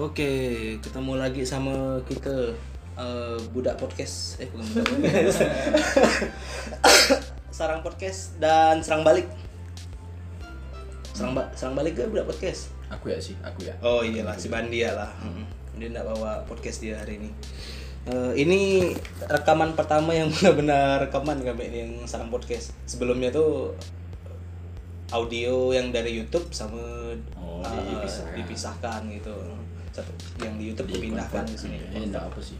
Oke, ketemu lagi sama kita eh, budak podcast. Eh bukan budak podcast. Sarang podcast dan serang balik. Serang, ba- serang balik ke budak podcast. Aku ya sih, aku ya. Oh iyalah si Bandia lah. Mm. Dia nggak bawa podcast dia hari ini. Eh, ini rekaman pertama yang benar-benar rekaman kami ini yang sarang podcast. Sebelumnya tuh audio yang dari YouTube sama Oh, eh, dipisahkan. dipisahkan gitu. Satu yang di YouTube Di dipindahkan convert. ke sini. Ini enggak apa sih.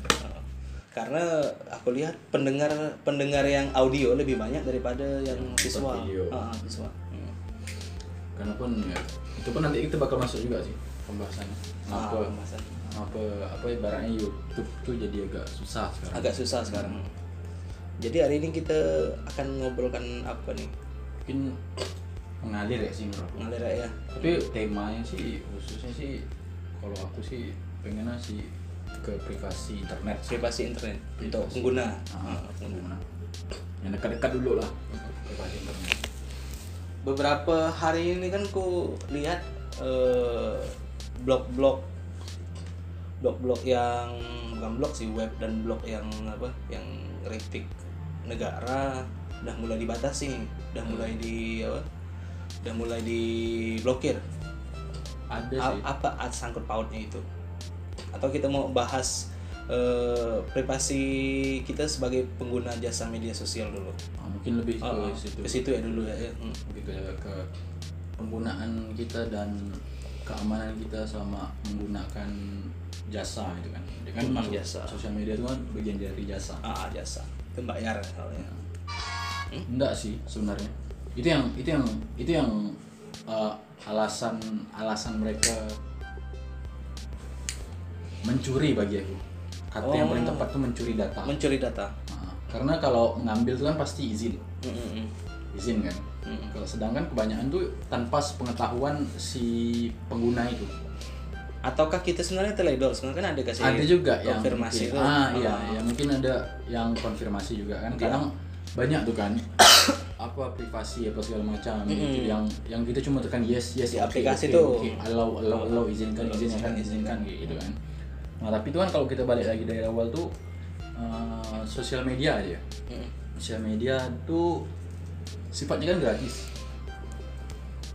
Karena aku lihat pendengar pendengar yang audio lebih banyak daripada yang visual. Ah, visual. Hmm. Karena pun ya, itu pun nanti kita bakal masuk juga sih pembahasannya. Ah, Apa pembahasan. apa apa ibaratnya YouTube tuh jadi agak susah sekarang. agak susah sekarang. Jadi hari ini kita akan ngobrolkan apa nih? Mungkin mengalir ya sih menurut aku. Ngalir ya. Tapi temanya sih khususnya sih kalau aku sih pengennya sih ke privasi internet. Privasi internet untuk Privasi. pengguna. Ah, Ah, pengguna. Yang dekat-dekat dulu lah untuk privasi internet. Beberapa hari ini kan ku lihat eh, blog-blog blog-blog yang bukan blog sih web dan blog yang apa yang kritik negara udah mulai dibatasi, udah mulai di apa? Udah mulai diblokir. Ada A- sih. apa sangkut pautnya itu atau kita mau bahas eh, privasi kita sebagai pengguna jasa media sosial dulu Ah, mungkin lebih ke Oh, situ. ke situ ya dulu ya, ya. Hmm. lebih ke, ke penggunaan kita dan keamanan kita sama menggunakan jasa itu kan dia kan Hmm, masuk jasa. sosial media itu kan bagian dari jasa ah jasa itu bayar soalnya enggak sih sebenarnya itu yang itu yang itu yang uh, alasan alasan mereka mencuri bagi aku. Kata yang paling Oh. tepat tuh mencuri data. Mencuri data. Nah, karena kalau ngambil itu kan pasti izin. Hmm, hmm, hmm. izin kan? Mm-mm. kalau sedangkan kebanyakan tuh tanpa pengetahuan si pengguna itu. Ataukah kita sebenarnya teledor sebenarnya kan ada kasih ada juga yang konfirmasi mungkin, itu? Ah iya Ah. ya mungkin ada yang konfirmasi juga kan. Kadang banyak tuh kan apa privasi apa segala macam. Gitu yang yang kita cuma tekan yes yes Di oke, aplikasi oke, tuh. oke, allow allow allow izinkan Allow, izinkan izinkan, izinkan gitu kan. Nah tapi itu kan kalau kita balik lagi dari awal tuh eh, sosial media aja. Hmm. sosial media tuh sifatnya kan gratis.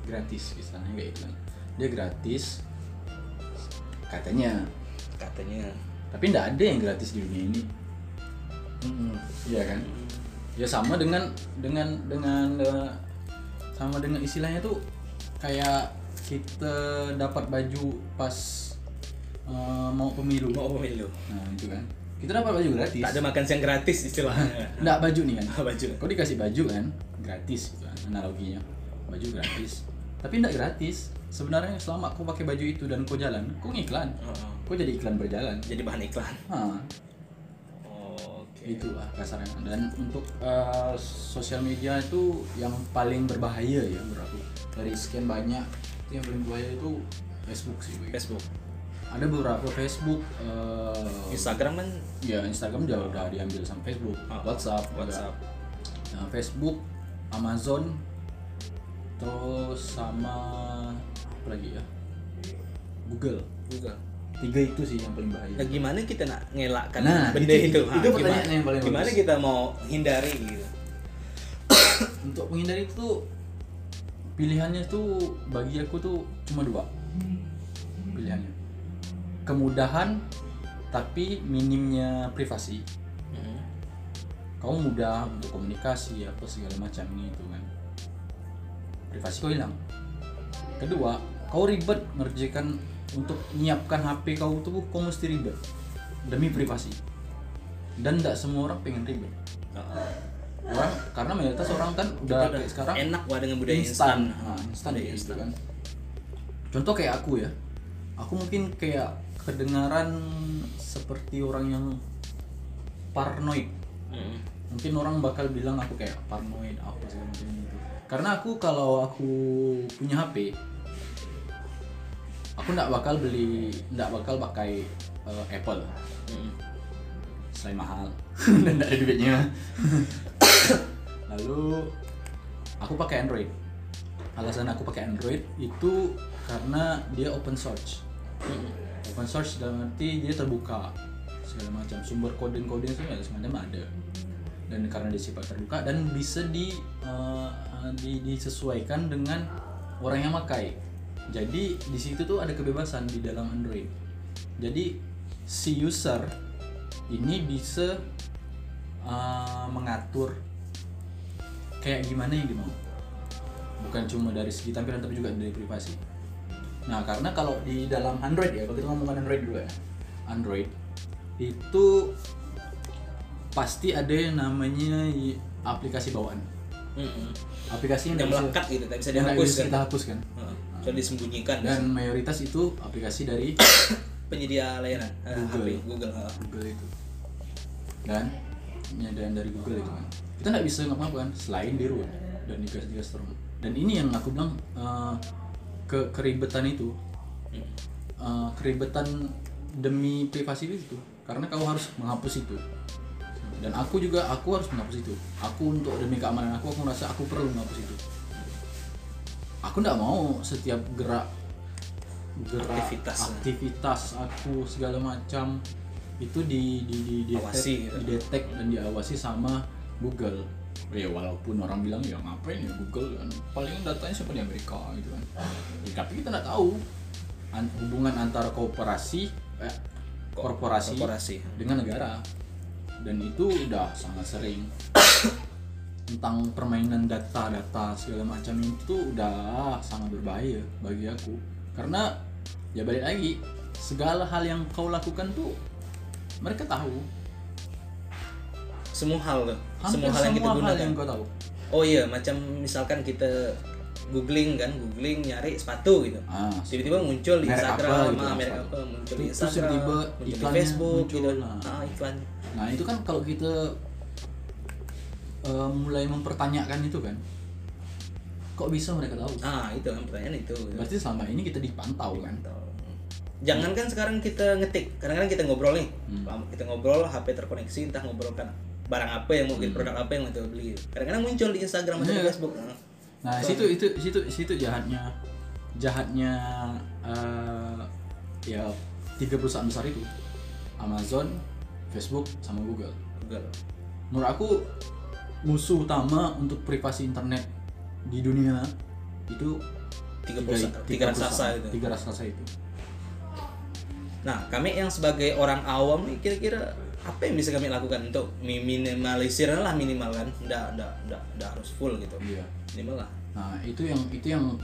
Gratis misalnya kayak gitu kan. Dia gratis katanya. Katanya. Tapi tidak ada yang gratis di dunia ini. Iya kan ya sama dengan dengan dengan eh, sama dengan istilahnya tuh kayak kita dapat baju pas eh, mau pemilu. Mau pemilu. Nah itu kan. Kita dapat baju gratis. Tak ada makan siang gratis istilahnya. Nggak baju nih kan. Baju. Kau dikasih baju kan? Gratis gitu kan analoginya. Baju gratis. Tapi tidak gratis. Sebenarnya selama kau pakai baju itu dan kau jalan kau ngiklan. Oh, kau jadi iklan berjalan. Jadi bahan iklan. Oke itulah kasarnya. Dan untuk eh, sosial media itu yang paling berbahaya ya menurut aku. Dari sekian banyak itu yang paling berbahaya itu Facebook sih. Facebook. Ada beberapa Facebook eh, Instagram kan? Ya Instagram juga udah diambil sama Facebook. Ah, WhatsApp juga. WhatsApp. Nah, Facebook Amazon terus sama apa lagi ya? Google. Google tiga itu sih yang paling bahaya Nah gimana kita nak ngelakkan Nah, benda itu- itu? itu- Ha, itu gimana, pertanyaan yang paling gimana bagus. kita mau hindari gitu? untuk menghindari itu tuh pilihannya tuh bagi aku tuh cuma dua pilihannya kemudahan tapi minimnya privasi Hmm. kamu mudah untuk komunikasi apa segala macam ini itu kan privasi kau hilang kedua kau ribet ngerjakan untuk nyiapkan HP kau tuh kau mesti ribet. Demi privasi. Dan tidak semua orang pengen ribet. Orang karena mayoritas orang kan udah kayak sekarang enak wah dengan budaya instan. instan. nah, instan Budaya gitu instan. kan. Contoh kayak aku ya. Aku mungkin kayak kedengaran seperti orang yang paranoid. Hmm. mungkin orang bakal bilang aku kayak paranoid apa segala macam gitu. Karena aku kalau aku punya HP aku nggak bakal beli nggak bakal pakai eh, Apple. Hmm. selain mahal. Dan nggak ada duitnya. Lalu aku pakai Android. Alasan aku pakai Android itu karena dia open source. Hmm. open source dalam arti dia terbuka. Segala macam. Sumber kode-kode itu ya semacam ada. Dan karena dia sifat terbuka dan bisa di, eh, di disesuaikan dengan orang yang pakai jadi di situ tuh ada kebebasan di dalam Android. Jadi si user ini bisa eh, mengatur kayak gimana yang dia mau bukan cuma dari segi tampilan tapi juga dari privasi. Nah karena kalau di dalam Android ya kalau kita ngomongin Android dulu ya. Android itu pasti ada yang namanya aplikasi bawaan. Mm-mm. aplikasi yang yang bisa- melekat gitu tak bisa yang dihapus bisa kan? kita hapus kan? Heeh. Bisa disembunyikan. Dan mayoritas itu aplikasi dari penyedia layanan eh, Google. HP Google heeh. Google itu. Dan penyediaan dari Google itu kan. Kita nggak bisa ngapa kan selain di root dan di gas gas terus. Dan ini yang aku bilang eh, ke keribetan itu. Eh, keribetan demi privasi itu. Karena kau harus menghapus itu. Dan aku juga aku harus menghapus itu. Aku untuk demi keamanan aku aku merasa aku perlu menghapus itu aku nggak mau setiap gerak gerak Aktivitas. aktivitas aku segala macam itu di di di di Awasi gitu. didetek dan diawasi sama Google ya walaupun orang bilang ya ngapain ya Google kan paling datanya siapa di Amerika gitu kan Ya, tapi kita nggak tahu An- hubungan antara kooperasi eh, Ko- korporasi, korporasi. dengan negara dan itu udah sangat sering tentang permainan data-data segala macam itu udah sangat berbahaya bagi aku. Karena ya balik lagi segala hal yang kau lakukan tuh mereka tahu. Semua hal tuh. Hampir semua hal yang kita hal gunakan. yang kau tahu. Oh iya macam misalkan kita googling kan googling nyari sepatu gitu. Ah tiba-tiba muncul di Instagram apa gitu, ah, merek apa muncul di Instagram tiba-tiba muncul di Facebook muncul, gitu. nah. ah iklan. Nah itu kan kalau kita eh, mulai mempertanyakan itu kan? Kok bisa mereka tahu? Ah itu kan pertanyaan itu. Berarti selama ini kita dipantau kan? Jangan kan sekarang kita ngetik. Kadang-kadang kita ngobrol nih. Hmm. kita ngobrol HP terkoneksi entah ngobrol kan barang apa yang mau kita produk apa yang mau kita beli. Kadang-kadang muncul di Instagram atau di Hmm. Iya. Facebook. Nah, Nah, situ itu situ situ jahatnya. Jahatnya eh, ya tiga perusahaan besar itu. Amazon, Facebook, sama Google. Google. Menurut aku musuh utama untuk privasi internet di dunia itu tiga perusahaan tiga raksasa perusahaan, itu Tiga raksasa itu. Nah, kami yang sebagai orang awam nih kira-kira apa yang bisa kami lakukan untuk minimalisir lah minimal kan, ndak ndak ndak ndak harus full gitu, Iya. minimal lah. Nah, itu yang itu yang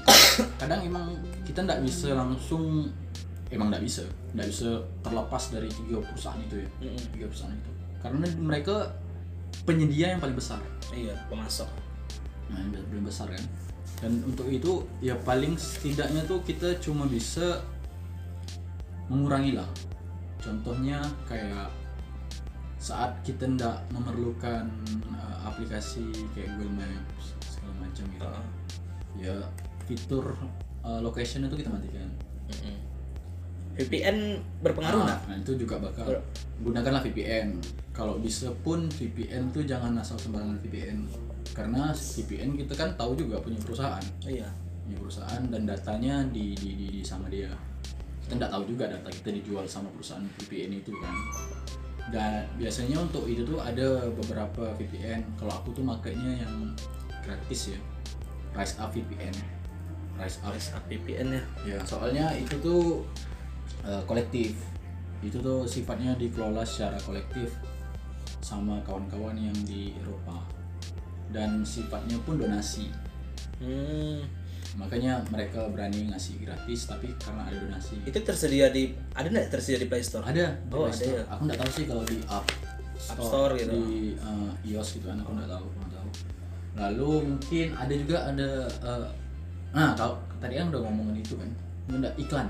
kadang emang kita nggak bisa langsung emang nggak bisa, nggak bisa terlepas dari tiga perusahaan itu ya. Tiga perusahaan itu. Karena mereka penyedia yang paling besar. Iya, pemasok. Nah, yang paling besar kan. Dan untuk itu ya paling setidaknya tuh kita cuma bisa mengurangi lah. Contohnya kayak saat kita ndak memerlukan uh, aplikasi kayak Google Maps segala macam gitu. Heeh. Ya fitur uh, location itu kita matikan. Mm-mm. VPN berpengaruh Nah, nggak? nah, itu juga bakal Ber- gunakanlah VPN. Kalau bisa pun VPN tuh jangan asal sembarangan VPN. Karena VPN kita kan tahu juga punya perusahaan. Iya. punya perusahaan dan datanya di, di, di, di sama dia kita nggak tahu juga data kita dijual sama perusahaan VPN itu kan dan biasanya untuk itu tuh ada beberapa VPN kalau aku tuh makainya yang gratis ya Rise Up VPN Rise Up Harus up VPN ya. ya soalnya itu tuh eh, kolektif itu tuh sifatnya dikelola secara kolektif sama kawan-kawan yang di Eropa dan sifatnya pun donasi Hmm. makanya mereka berani ngasih gratis tapi karena ada donasi Itu tersedia di ada nggak tersedia di Play Store? ada di Oh, Play ada Store. ya. aku nggak tahu sih kalau di App App Store gitu. di eh, iOS gitu kan aku nggak tahu nggak tahu lalu mungkin ada juga ada eh, nah kalau tadi kan udah ngomongin itu kan nggak iklan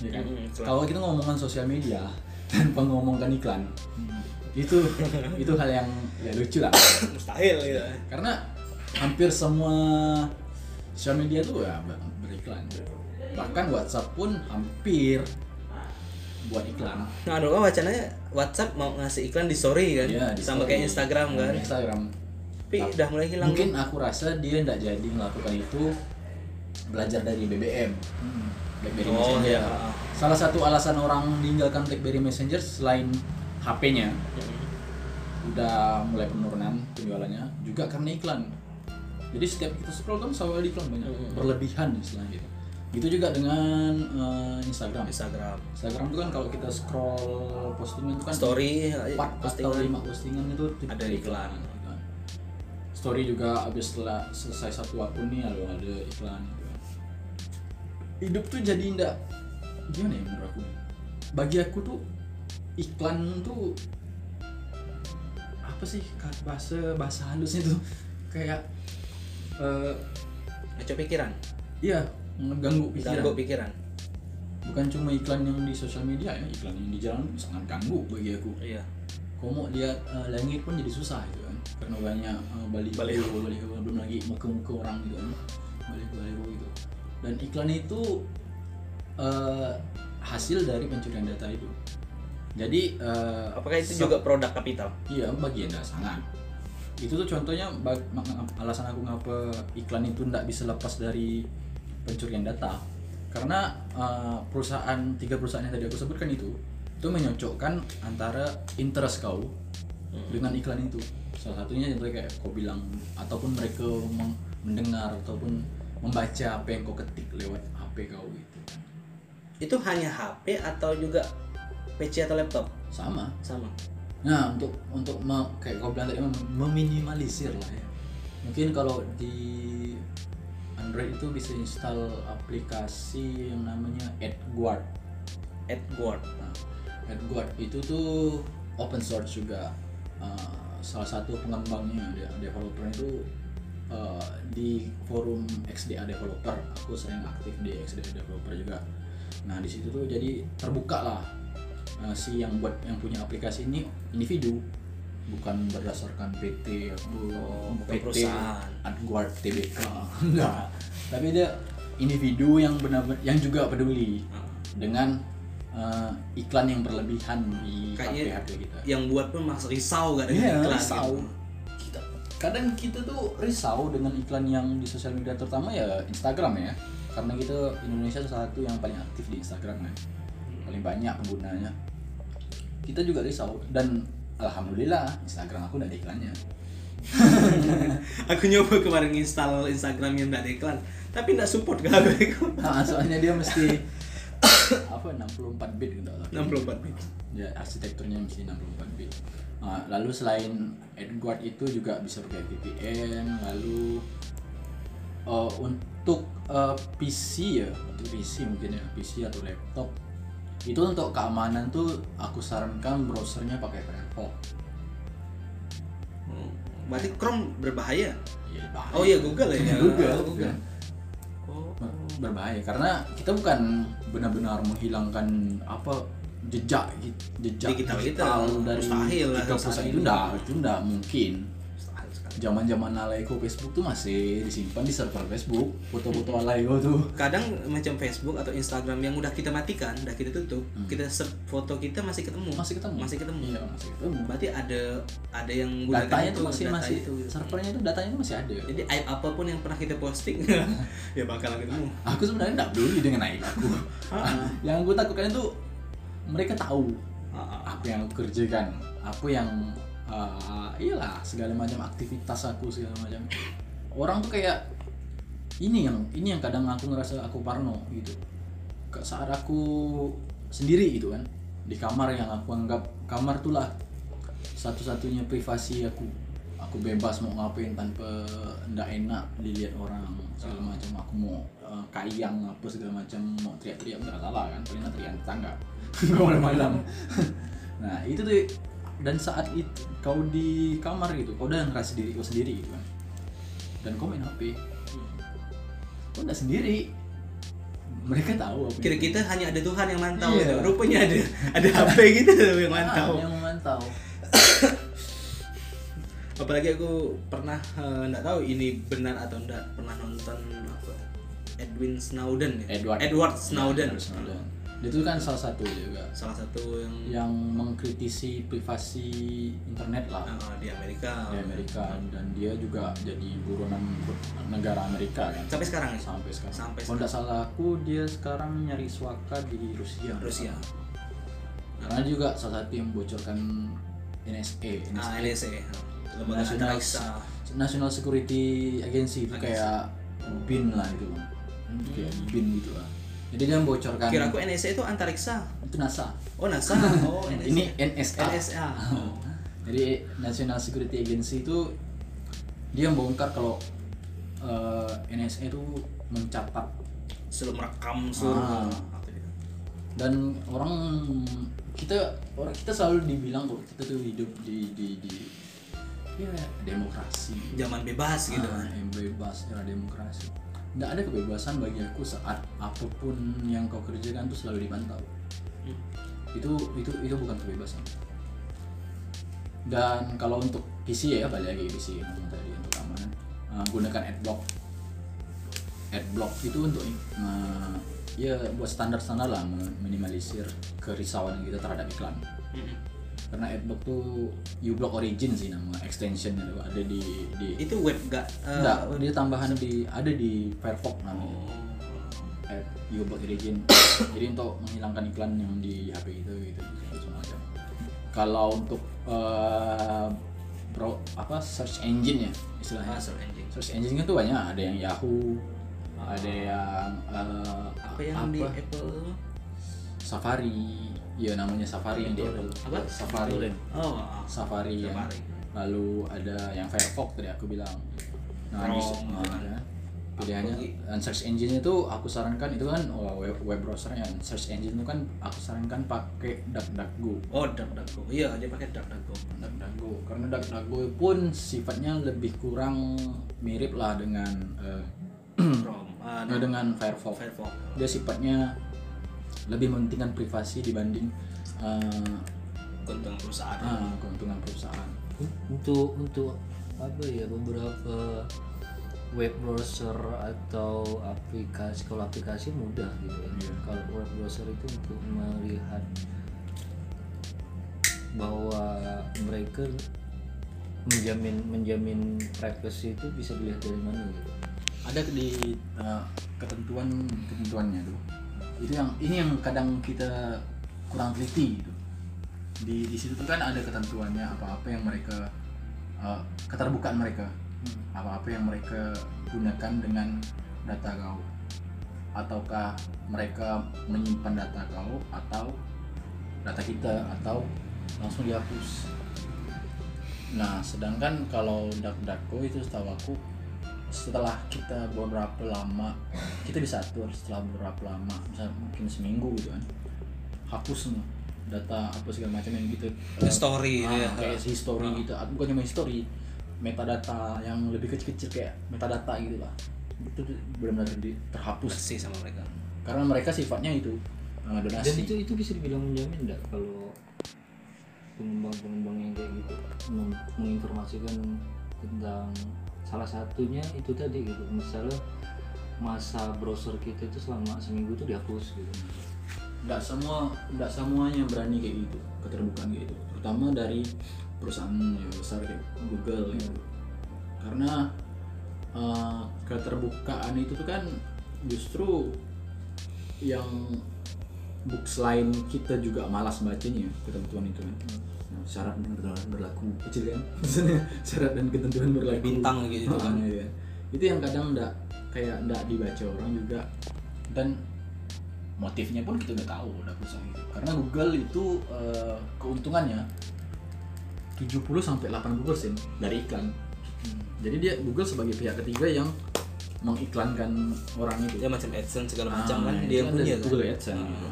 ya kan? Mm, kalau kita ngomongin sosial media tanpa ngomongkan iklan itu itu hal yang ya lucu lah Mustahil gitu. karena hampir semua sosial media tuh ya ber- beriklan bahkan WhatsApp pun hampir buat iklan Nah, aduh kan wacananya WhatsApp mau ngasih iklan di story kan, Iya, di sama story. kayak Instagram kan. Instagram Tapi udah mulai hilang. mungkin aku rasa dia nggak jadi melakukan itu belajar dari BBM BlackBerry Oh, Messenger. iya. salah satu alasan orang meninggalkan BlackBerry Messenger selain HP-nya udah mulai penurunan penjualannya juga karena iklan. Jadi setiap kita scroll kan selalu ada iklan banyak. Hmm. berlebihan istilahnya gitu. Itu juga dengan eh, Instagram. Instagram. Instagram itu kan kalau kita scroll postingan itu kan story empat atau postingan. lima postingan itu Ada iklan. Story juga habis setelah selesai satu akun nih lalu ada iklan. gitu. Hidup tuh jadi ndak gimana ya menurut aku? Bagi aku tuh iklan tuh apa sih bahasa bahasa halusnya tuh kayak eh ngaco pikiran iya mengganggu pikiran. ganggu pikiran Bukan cuma iklan yang di sosial media ya, iklan yang di jalan sangat ganggu bagi aku. iya kau mau lihat eh, langit pun jadi susah gitu kan karena banyak uh, Baliho. baliho belum lagi muka-muka orang gitu kan gitu dan iklan itu eh, hasil dari pencurian data itu. Jadi eh, apakah itu juga produk kapital? Iya bagian sangat itu tuh contohnya alasan aku ngapa iklan itu tidak bisa lepas dari pencurian data. Karena uh, perusahaan tiga perusahaan yang tadi aku sebutkan itu itu menyocokkan antara interest kau dengan iklan itu. Salah satunya contohnya kayak kau bilang ataupun mereka mendengar ataupun membaca apa yang kau ketik lewat HP kau gitu itu hanya HP atau juga PC atau laptop sama sama Nah, untuk untuk kayak kau bilang tadi mem- meminimalisir lah ya. Mungkin kalau di Android itu bisa install aplikasi yang namanya AdGuard. AdWord Nah, AdGuard itu tuh open source juga. Uh, salah satu pengembangnya dia developer itu uh, di forum XDA developer. Aku sering aktif di XDA developer juga. Nah, di situ tuh jadi terbuka lah uh, si yang buat yang punya aplikasi ini individu bukan berdasarkan PT atau Oh, bukan PT perusahaan. AdGuard TBK enggak tapi dia individu yang benar-benar yang juga peduli dengan uh, iklan yang berlebihan di Kayaknya HP kita yang buat pun masih risau gak dengan Iya, iklan risau. gitu. Kadang kita tuh risau dengan iklan yang di sosial media terutama ya Instagram ya. Karena kita Indonesia salah satu yang paling aktif di Instagram kan paling banyak penggunanya. Kita juga risau dan alhamdulillah Instagram aku udah ada iklannya. Aku nyoba kemarin install Instagram yang ada iklan tapi tidak support gak aku nah, soalnya dia mesti apa 64 bit gitu. Lah 64 bit. Ya arsitekturnya mesti 64 bit Nah, lalu selain AdGuard itu juga bisa pakai VPN lalu eh, untuk eh, PC ya untuk PC mungkin ya PC atau laptop itu untuk keamanan tuh aku sarankan browsernya pakai Firefox. Hmm. berarti Chrome berbahaya? Ya, bahaya. oh iya Google ya. Google, Oh, Google. Oh. Ber- berbahaya karena kita bukan benar-benar menghilangkan apa jejak gi- jejak Digital kita. dari Mustahil tiga perusahaan ini. itu enggak itu enggak mungkin. Mustahil sekali. zaman-zaman Alaigo Facebook tuh masih disimpan di server Facebook foto-foto Alaigo tuh. Kadang macam Facebook atau Instagram yang udah kita matikan udah kita tutup kita search foto kita masih ketemu. Hmm. masih ketemu. Masih ketemu. Iya masih ketemu. Berarti ada ada yang datanya itu, tuh masih data masih itu. servernya tuh datanya tuh masih ada. Jadi aib apa pun yang pernah kita posting ya bakalan ketemu. Aku sebenarnya enggak peduli dengan aib aku. Ah, yang aku takutkan itu mereka tahu ah, ah. apa yang aku kerjakan apa yang uh, iyalah segala macam aktivitas aku segala macam. Orang tuh kayak ini yang ini yang kadang aku ngerasa aku parno gitu. Saat aku sendiri gitu kan di kamar yang aku anggap kamar tuh lah satu-satunya privasi aku. Aku bebas mau ngapain tanpa ndak enak dilihat orang segala macam. Aku mau uh, kayang apa segala macam mau teriak-teriak nggak salah kan paling teriak tetangga Gua malam-malam. Nah itu tuh dan saat itu kau di kamar gitu kau udah ngerasa diri kau sendiri gitu kan. Dan kau main HP kau udah sendiri. Mereka tahu apa kira kita hanya ada Tuhan yang mantau Iya. gitu. rupanya ada ada HP gitu yang mantau. Ah, yang memantau apalagi aku pernah eh, nggak tahu ini benar atau enggak pernah nonton apa? Edwin Snowden ya? Edward. Edward Snowden. Edward Snowden. Itu kan salah satu juga. Salah satu yang yang mengkritisi privasi internet lah. Uh, di Amerika. Di Amerika. Dan dia juga jadi buronan negara Amerika kan. Sampai sekarang ya? Sampai sekarang. Sampai kalau tidak salah aku dia sekarang nyari suaka di Rusia. Rusia. Karena juga salah satu yang bocorkan NSA NSA NSA lembaga National, antariksa National Security Agency itu kayak BIN lah itu. Bang kayak BIN gitu lah jadi dia membocorkan kira aku NSA itu antariksa. Itu NASA. Oh NASA. Oh NSA ini NSA NSA jadi National Security Agency itu dia membongkar kalau eh, NSA itu mencatat. Sebelum merekam seluruh Ah. aktivitas. dan orang kita orang kita selalu dibilang kalau kita tuh hidup di di di ya demokrasi. Zaman bebas gitu Ah, kan. bebas era demokrasi tidak ada kebebasan bagi aku saat apa pun yang kau kerjakan tuh selalu dipantau Hmm. itu itu itu bukan kebebasan dan kalau untuk PC ya balik lagi PC yang tadi untuk keamanan eh, gunakan adblock adblock itu untuk eh, ya buat standar-standar lah minimalisir kerisauan kita terhadap iklan Mm-mm. Karena adblock tuh uBlock Origin sih nama extensionnya tuh ada di di itu web gak eh, Enggak, dia tambahan di ada di Firefox namanya. oh. App uBlock Origin. Jadi untuk menghilangkan iklan yang di HP itu gitu, gitu semacam. Kalau untuk eh, pro apa search engine ya istilahnya. Ah, search engine. Search engine itu banyak, ada yang Yahoo, ada yang eh, apa yang di Apple Safari, ya namanya Safari yang di Apple. apa Safari. oh Safari, ya. Safari. Lalu ada yang Firefox tadi aku bilang. Nah, Chrome, bisa- nah, pilihannya dan search engine itu aku sarankan itu kan oh, web, web browsernya search engine itu kan aku sarankan pakai DuckDuckGo. oh DuckDuckGo iya dia pakai DuckDuckGo DuckDuckGo karena DuckDuckGo pun sifatnya lebih kurang mirip lah dengan eh, Chrome ah, eh, dengan Firefox. Firefox Dia sifatnya lebih mementingkan privasi dibanding eh, keuntungan perusahaan ah, keuntungan perusahaan. untuk untuk apa ya beberapa web browser atau aplikasi kalau aplikasi mudah gitu ya. Iya. Kalau web browser itu untuk melihat bahwa mereka menjamin menjamin privacy itu bisa dilihat dari mana gitu. ada di uh, ketentuan ketentuannya tuh itu yang ini yang kadang kita kurang teliti gitu. Di di situ tuh kan ada ketentuannya apa apa yang mereka uh, keterbukaan mereka. Apa apa yang mereka gunakan dengan data kau ataukah mereka menyimpan data kau atau data kita atau langsung dihapus. Nah sedangkan kalau DuckDuckGo itu setahu aku setelah kita beberapa lama kita bisa atur setelah beberapa lama misal mungkin seminggu gitu kan. Hapus semua data apa segala macam yang gitu. Eh, Story ah, ya. kayak history gitu. Ah, bukan cuma history metadata yang lebih kecil-kecil kayak metadata gitu lah itu benar-benar di- terhapus. Bersih sama mereka. Karena mereka sifatnya itu Dan donasi. Itu itu bisa dibilang menjamin enggak kalau pengembang-pengembang yang kayak gitu menginformasikan tentang salah satunya itu tadi gitu misalnya masa browser kita itu selama seminggu itu dihapus gitu. Nggak semua nggak semuanya berani kayak gitu keterbukaan kayak gitu. Terutama dari perusahaan yang besar kayak Google gitu. Karena eh, keterbukaan itu tuh kan justru yang book selain kita juga malas bacanya ketentuan itu kan. Nah, syarat dan ketentuan berlaku. Kecil kan? Maksudnya syarat dan ketentuan berlaku. Bintang gitu kan. Ah, iya. itu yang kadang ndak kayak ndak dibaca orang juga. Dan motifnya pun kita udah tahu udah gitu. karena Google itu eh, keuntungannya 70 sampai 80 persen dari iklan. Jadi dia Google sebagai pihak ketiga yang mengiklankan orang itu. Dia macam AdSense segala macam Ah, kan itu dia punya kan? Google AdSense gitu.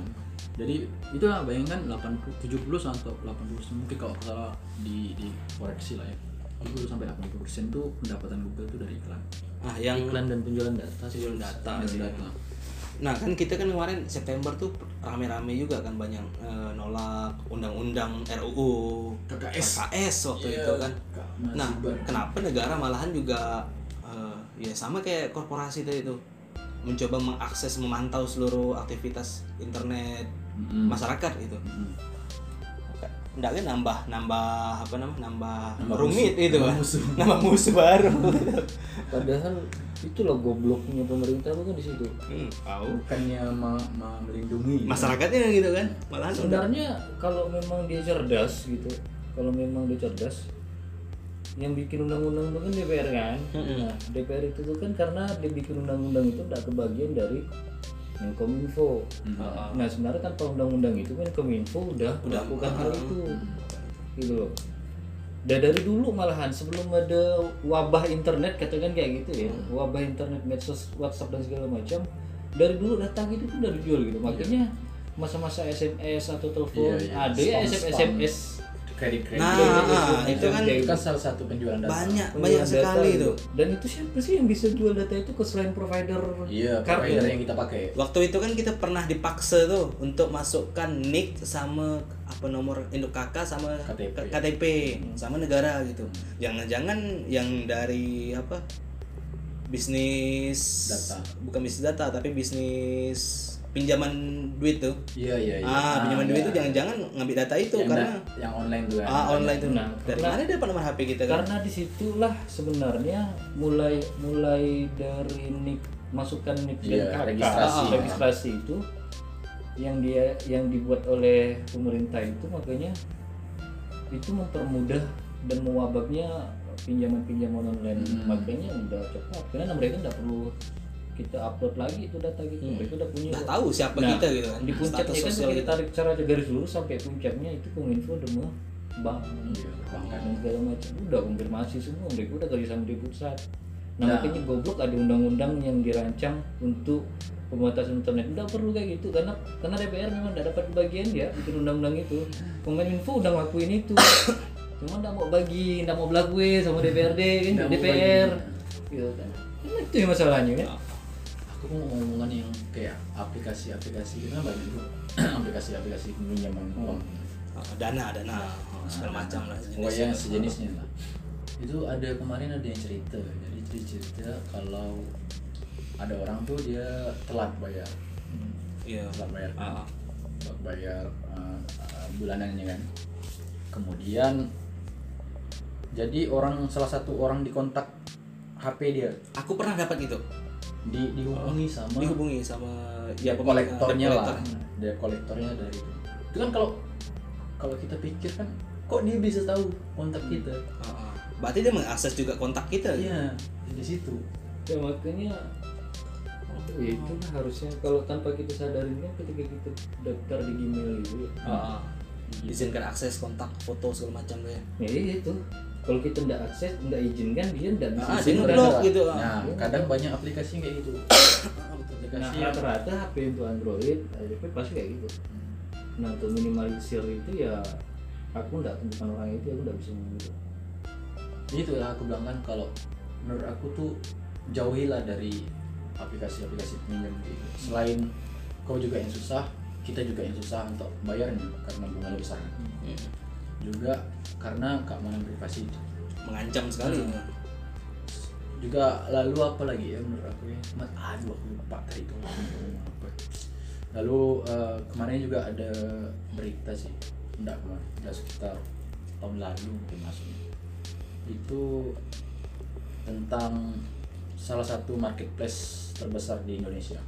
Jadi itu lah bayangkan 80 70 atau 80 persen mungkin kalau salah di di koreksi lah ya. 70 sampai 80 persen tuh pendapatan Google tuh dari iklan. ah yang iklan dan penjualan data jual data Dari sih. data. Nah kan kita kan kemarin September tuh rame-rame juga kan banyak eh, nolak undang-undang RUU KKS. KKS waktu Iya, itu kan. Nah kenapa negara malahan juga eh, ya sama kayak korporasi tadi itu mencoba mengakses memantau seluruh aktivitas internet Mm-mm. masyarakat itu kan nambah nambah apa namanya nambah, Nambah rumit musuh. itu Nambah kan musuh. nambah musuh baru. Padahal itulah gobloknya pemerintah bukan di situ. Hmm, tahu. Bukannya ma- ma- melindungi. Masyarakatnya gitu kan? Malahan udah sebenarnya kalau memang dia cerdas gitu kalau memang dia cerdas yang bikin undang-undang itu kan DPR kan? Mm-mm. nah DPR itu tuh kan karena dia bikin undang-undang itu tidak kebagian dari Menkominfo Hmm. nah sebenarnya tanpa undang-undang itu kan Kominfo udah Udah, melakukan hal ah. itu gitu loh dan dari dulu malahan sebelum ada wabah internet katakan kayak gitu ya Hmm. wabah internet medsos WhatsApp dan segala macam dari dulu data gitu pun udah dijual gitu makanya masa-masa SMS atau telepon Iya, iya. ada ya SMS. SMS kredit kredit Nah, Iya, ah, iya, itu iya, kan itu kan salah satu penjualan data banyak Penjualan banyak data sekali gitu. tuh dan itu siapa sih yang bisa jual data itu ke selain provider iya kartu? provider yang kita pakai waktu itu kan kita pernah dipaksa tuh untuk masukkan nick sama apa nomor induk kakak sama KTP. KTP sama negara gitu jangan-jangan yang dari apa bisnis Data. bukan bisnis data tapi bisnis pinjaman duit tuh. Iya iya iya. Ah pinjaman duit iya. itu jangan-jangan ngambil data itu yang, karena da- yang online tuh ah online tuh. Nah, dari karena- mana dia dapat nomor HP kita kan karena di situlah sebenarnya mulai mulai dari nick masukkan Iya, dan kakak registrasi. ah, registrasi itu yang dia yang dibuat oleh pemerintah itu makanya itu mempermudah dan mewabaknya pinjaman-pinjaman online. Hmm. makanya udah cepat karena mereka nggak perlu kita upload lagi itu data gitu. Hmm. mereka udah punya nggak tahu siapa Nah, kita gitu kan di puncaknya kan sosial kita. tarik secara garis lurus sampai puncaknya itu kominfo udah mau bank Iya, dan segala macam. Udah konfirmasi semua mereka udah kerja sama di pusat. Nah, Nah. makanya goblok ada undang-undang yang dirancang untuk pembatasan internet. Udah perlu kayak gitu karena karena DPR memang tidak dapat bagian ya bikin undang-undang itu. Kominfo udah ngelakuin itu. Cuma nggak mau bagi nggak mau belakwe sama DPRD kan? DPR gitu kan? Nah, itu yang masalahnya kan aku mau ngomongan yang kayak aplikasi-aplikasi itu kan banyak aplikasi-aplikasi pinjaman uang. Ah, dana dana. Ah, segala macam lah pokoknya sejenisnya lah. Itu ada kemarin ada yang cerita jadi cerita kalau ada orang tuh dia telat bayar. Iya. Telat bayar kan? Ah. telat bayar uh, uh, bulanannya kan. Kemudian jadi orang salah satu orang dikontak HP dia. Aku pernah dapat itu di dihubungi sama dihubungi sama ya kolektornya lah. Dia kolektornya dari itu itu kan kalau kalau kita pikir kan kok dia bisa tahu kontak kita? Ah, ah. berarti dia mengakses juga kontak kita gitu? iya di situ. Ya makanya ya itu kan harusnya kalau tanpa kita sadarin kan ketika kita daftar di Gmail itu ya, Ah. izinkan akses kontak foto segala macam ya. Ya itu. Kalau kita nggak akses nggak izinkan dia nggak bisa Ah, dia ngeblok gitu, ah. nah kadang banyak aplikasi yang kayak gitu. Nah aplikasi yang rata-rata HP untuk Android HP pasti kayak gitu. Nah untuk minimalisir itu ya aku nggak bukan orang itu aku nggak bisa gitu. Itu lah aku bilang kan kalau menurut aku tuh jauhilah dari aplikasi-aplikasi pinjam gitu. Selain kau juga yang susah kita juga yang susah untuk bayarnya karena bunganya besar Hmm. juga karena keamanan privasi mengancam sekali Hmm. itu. juga lalu apa lagi ya menurut aku ya aduh aku lupa tadi itu lalu eh, kemarin juga ada berita sih enggak kemarin udah sekitar tahun lalu mungkin masuknya itu tentang salah satu marketplace terbesar di Indonesia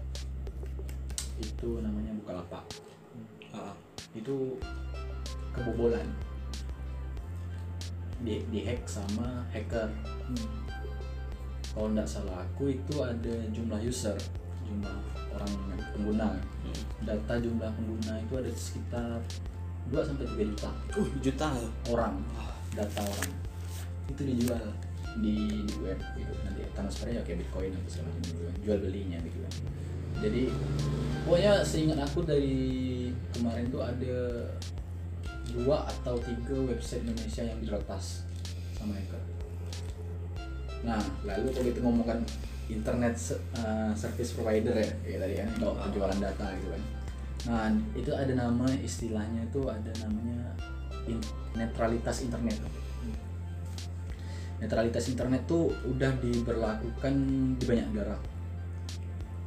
itu namanya Bukalapak. Ah, ah. itu kebobolan. Di, di hack sama hacker. Kalau nggak salah aku itu ada jumlah user jumlah orang pengguna. Hmm. data jumlah pengguna itu ada sekitar 2 sampai 3 juta. Uh, juta loh. orang data orang. Itu dijual di, di web gitu. Nanti transfernya ya kayak bitcoin atau segala macam gitu kan. Jual belinya gitu kan jadi pokoknya seingat aku dari kemarin tuh ada dua atau tiga website Indonesia yang diretas sama hacker nah lalu kalau kita ngomongkan internet uh, service provider ya kayak tadi kan kalau penjualan data gitu kan. Nah itu ada nama istilahnya itu ada namanya in- netralitas internet. Netralitas internet tuh udah diberlakukan di banyak negara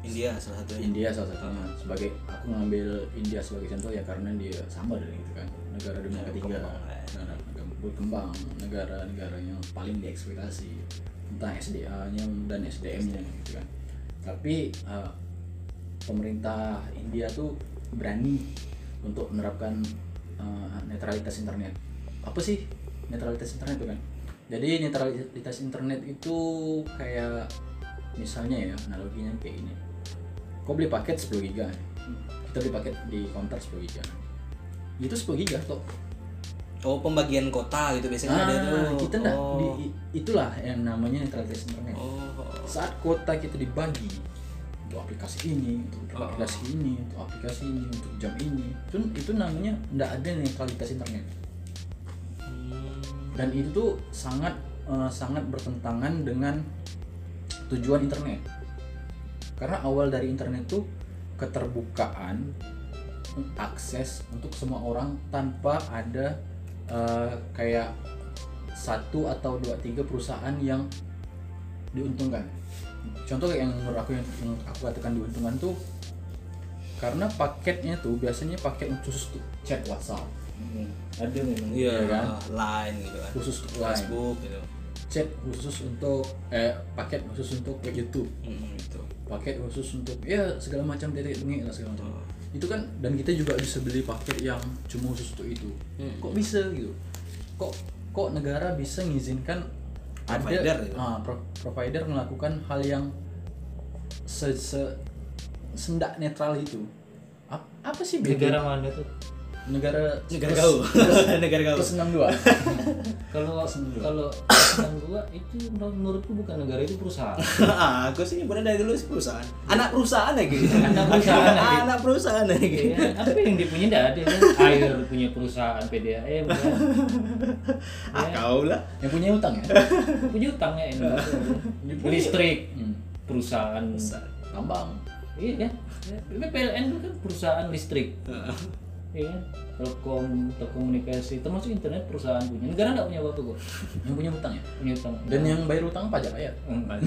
India salah satunya. India salah satunya. Sebagai aku ngambil India sebagai contoh ya karena dia sama dari itu kan. Negara dunia ketiga berkembang, ya. negara negara berkembang. Negara-negara yang paling dieksploitasi tentang SDA-nya dan SDM-nya gitu kan. Tapi eh, pemerintah India tuh berani untuk menerapkan eh, netralitas internet. Apa sih netralitas internet itu kan? Jadi netralitas internet itu kayak misalnya ya analoginya kayak ini kau beli paket 10 giga. Kita beli paket di counter 10 giga. Itu 10 giga toh oh pembagian kota gitu biasanya ada tuh. Ah, kita enggak oh. di, itulah yang namanya netralitas internet. Oh. Saat kota kita dibagi untuk aplikasi ini untuk Oh. aplikasi ini untuk aplikasi ini untuk jam ini itu itu namanya enggak ada netralitas internet. Hmm. dan itu tuh sangat eh, sangat bertentangan dengan tujuan internet karena awal dari internet tuh keterbukaan akses untuk semua orang tanpa ada eh, kayak satu atau dua tiga perusahaan yang diuntungkan. Contoh kayak yang menurut aku yang, yang aku katakan diuntungkan tuh karena paketnya tuh biasanya paket khusus untuk chat WhatsApp. Hmm, ada memang. Iya kan? line gitu kan. Khusus untuk Facebook gitu chat khusus untuk eh paket khusus untuk YouTube. Hmm, gitu. Paket khusus untuk ya segala macam titik bengek lah segala macam. Itu kan dan kita juga bisa beli paket yang cuma khusus untuk itu. Hmm. kok bisa gitu? Kok kok negara bisa ngizinkan Provider ada gitu. ah, pro- provider melakukan hal yang se, se sendak netral itu? Ap- apa sih beda negara mana tuh negara negara kau negara kau plus 62 kalau kalau yang gua itu menurutku bukan negara itu perusahaan. Ah, aku sih bener dari dulu sih perusahaan. Anak perusahaan lagi. Anak perusahaan lagi. anak perusahaan lagi. Ya, apa yang dia punya? Tidak ada kan? Air punya perusahaan PDAM kan? Ah kau lah. Yang punya utang ya? Punya utangnya ini. Listrik hmm. perusahaan. Tambang. Iya kan Ya, PLN itu kan perusahaan listrik iya. Kan telkom telekomunikasi termasuk internet perusahaan punya. Negara nggak punya apa-apa kok yang punya utang ya? Punya utang. Dan yang bayar utang pajak rakyat Enggak.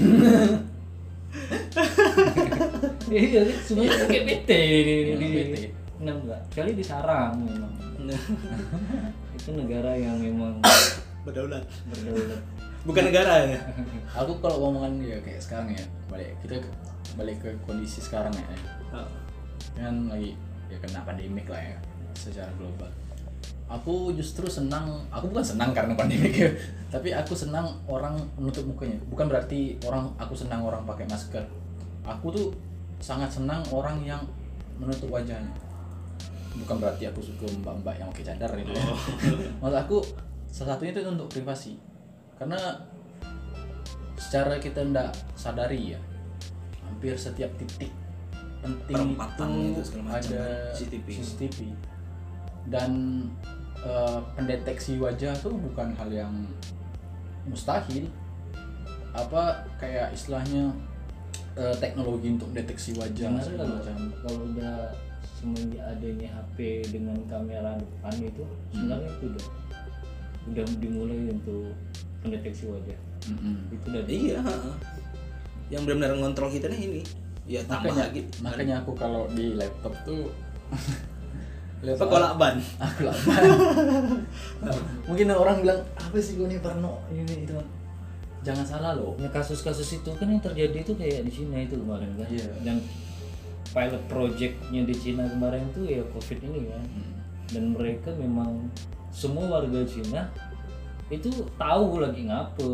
iya kan semuanya pakai PT. Ini Iya, PT. enam enggak. Kali di sarang memang itu negara yang memang berdaulat. Berdaulat. Bukan negara ya? Aku kalau ngomongan ya kayak sekarang ya balik kita ke- balik ke kondisi sekarang ya. Kan lagi ya kena pandemik lah ya secara global. Aku justru senang aku bukan senang karena pandemik ya tapi aku senang orang menutup mukanya. Bukan berarti orang aku senang orang pakai masker. Aku tuh sangat senang orang yang menutup wajahnya. Bukan berarti aku suka mbak-mbak yang pakai cadar gitu ya. maksud aku salah satunya itu untuk privasi. Karena secara kita ndak sadari ya hampir setiap titik penting Perempatan itu itu ada kan, CCTV. CCTV dan eh, pendeteksi wajah tuh bukan hal yang mustahil. Apa kayak istilahnya eh, teknologi untuk deteksi wajah. Kalau macam kalau udah semenjak adanya HP dengan kamera depan itu sebenarnya itu udah udah dimulai untuk pendeteksi wajah. Mm-mm. itu udah iya yang benar-benar ngontrol kita nih ini. Ya tambah makanya lagi. makanya aku kalau di laptop tuh apa kolak ban? Aku lah mungkin orang bilang apa sih gue nih Parno? Ini itu. Jangan salah loh Nah, kasus-kasus itu kan yang terjadi itu kayak di Cina itu kemarin kan. Iya. dan pilot projectnya di Cina kemarin itu ya covid ini kan Hmm. dan mereka memang semua warga Cina itu tahu lagi ngapa